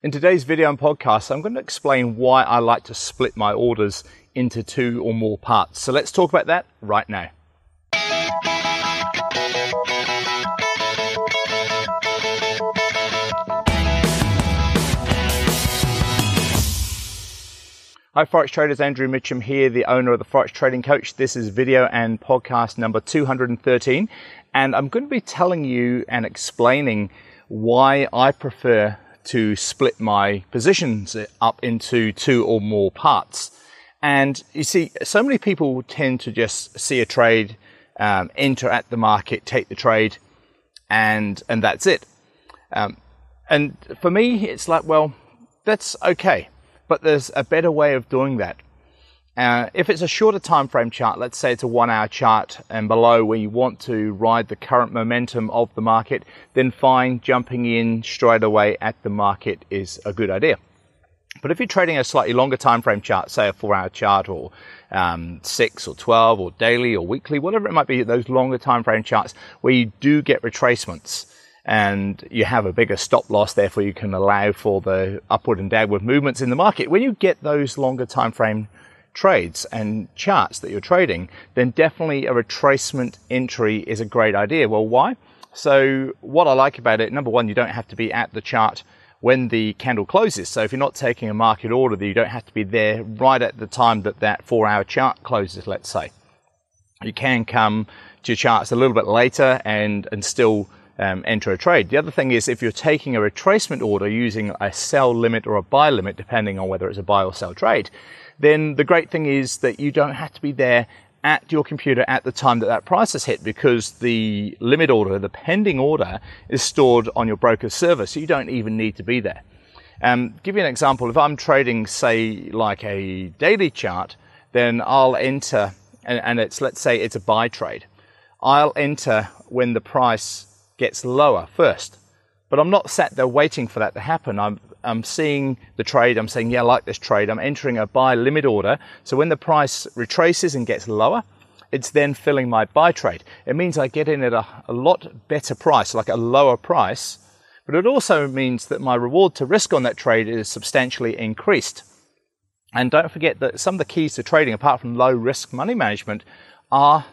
In today's video and podcast, I'm going to explain why I like to split my orders into two or more parts. So let's talk about that right now. Hi Forex traders, Andrew Mitchem here, the owner of the Forex Trading Coach. This is video and podcast number 213, and I'm going to be telling you and explaining why I prefer to split my positions up into two or more parts. And you see, so many people tend to just see a trade, um, enter at the market, take the trade, and and that's it. Um, and for me, it's like, well, that's okay, but there's a better way of doing that. Uh, if it's a shorter time frame chart, let's say it's a one hour chart and below where you want to ride the current momentum of the market, then fine, jumping in straight away at the market is a good idea. But if you're trading a slightly longer time frame chart, say a four hour chart or um, six or 12 or daily or weekly, whatever it might be, those longer time frame charts where you do get retracements and you have a bigger stop loss, therefore you can allow for the upward and downward movements in the market. When you get those longer time frame trades and charts that you're trading, then definitely a retracement entry is a great idea. Well, why? So what I like about it, number one, you don't have to be at the chart when the candle closes. So if you're not taking a market order, you don't have to be there right at the time that that four hour chart closes, let's say. You can come to your charts a little bit later and, and still um, enter a trade. The other thing is if you're taking a retracement order using a sell limit or a buy limit, depending on whether it's a buy or sell trade, then the great thing is that you don't have to be there at your computer at the time that that price is hit because the limit order, the pending order, is stored on your broker's server, so you don't even need to be there. Um, give you an example. If I'm trading, say, like a daily chart, then I'll enter, and, and it's let's say it's a buy trade. I'll enter when the price gets lower first. But I'm not sat there waiting for that to happen. I'm I'm seeing the trade, I'm saying, yeah, I like this trade. I'm entering a buy limit order. So when the price retraces and gets lower, it's then filling my buy trade. It means I get in at a, a lot better price, like a lower price, but it also means that my reward to risk on that trade is substantially increased. And don't forget that some of the keys to trading, apart from low risk money management, are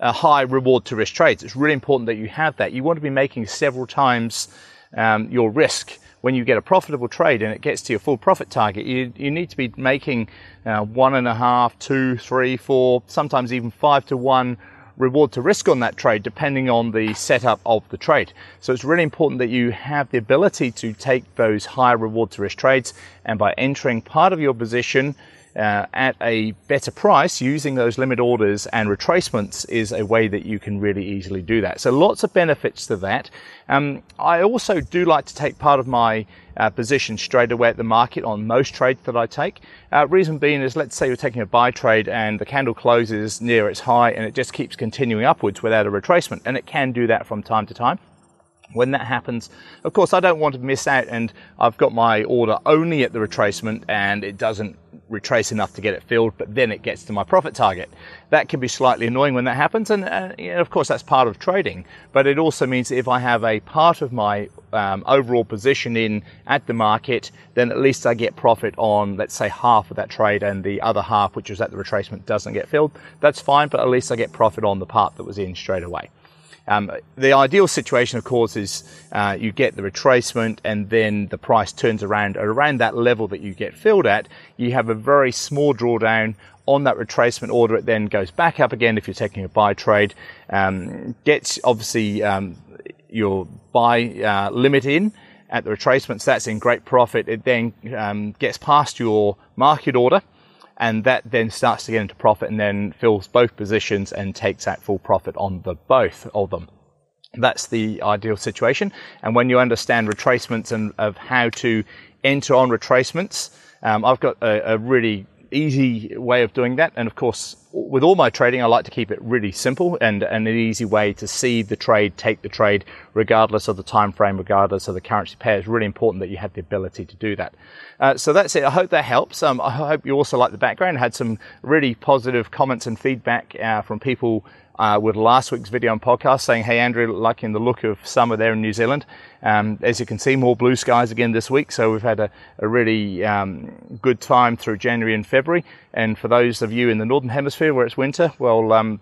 a high reward to risk trades. It's really important that you have that. You want to be making several times um, your risk when you get a profitable trade and it gets to your full profit target, you, you need to be making uh, one and a half, two, three, four, sometimes even five to one reward to risk on that trade, depending on the setup of the trade. So it's really important that you have the ability to take those high reward to risk trades and by entering part of your position uh, at a better price using those limit orders and retracements is a way that you can really easily do that. So lots of benefits to that. Um, I also do like to take part of my uh, position straight away at the market on most trades that I take. Uh, reason being is let's say you're taking a buy trade and the candle closes near its high and it just keeps continuing upwards without a retracement and it can do that from time to time when that happens, of course, I don't want to miss out and I've got my order only at the retracement and it doesn't retrace enough to get it filled, but then it gets to my profit target. That can be slightly annoying when that happens, and uh, of course that's part of trading. But it also means if I have a part of my um, overall position in at the market, then at least I get profit on, let's say, half of that trade, and the other half, which was at the retracement, doesn't get filled. That's fine, but at least I get profit on the part that was in straight away. Um, the ideal situation, of course, is uh, you get the retracement and then the price turns around at around that level that you get filled at. You have a very small drawdown on that retracement order. It then goes back up again if you're taking a buy trade. Um, gets obviously um, your buy uh, limit in at the retracements. That's in great profit. It then um, gets past your market order and that then starts to get into profit and then fills both positions and takes out full profit on the both of them. That's the ideal situation. And when you understand retracements and of how to enter on retracements, um, I've got a, a really easy way of doing that. And of course, with all my trading, I like to keep it really simple and, and an easy way to see the trade, take the trade, regardless of the time frame, regardless of the currency pair. It's really important that you have the ability to do that. Uh, so that's it. I hope that helps. Um, I hope you also like the background. I had some really positive comments and feedback uh, from people uh, with last week's video and podcast saying, Hey, Andrew, liking the look of summer there in New Zealand. Um, as you can see, more blue skies again this week. So we've had a, a really um, good time through January and February. And for those of you in the Northern Hemisphere where it's winter, well, um,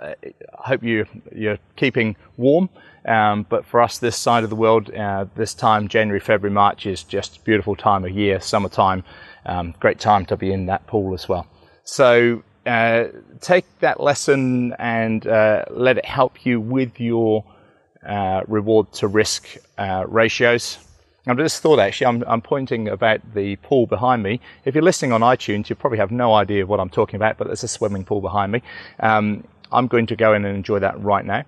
I hope you, you're keeping warm. Um, but for us, this side of the world, uh, this time, January, February, March, is just beautiful time of year, summertime. Um, great time to be in that pool as well. So uh, take that lesson and uh, let it help you with your uh, reward to risk uh, ratios. I just thought actually, I'm, I'm, pointing about the pool behind me. If you're listening on iTunes, you probably have no idea what I'm talking about, but there's a swimming pool behind me. Um, I'm going to go in and enjoy that right now.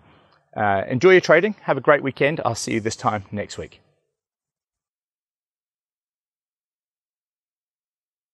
Uh, enjoy your trading. Have a great weekend. I'll see you this time next week.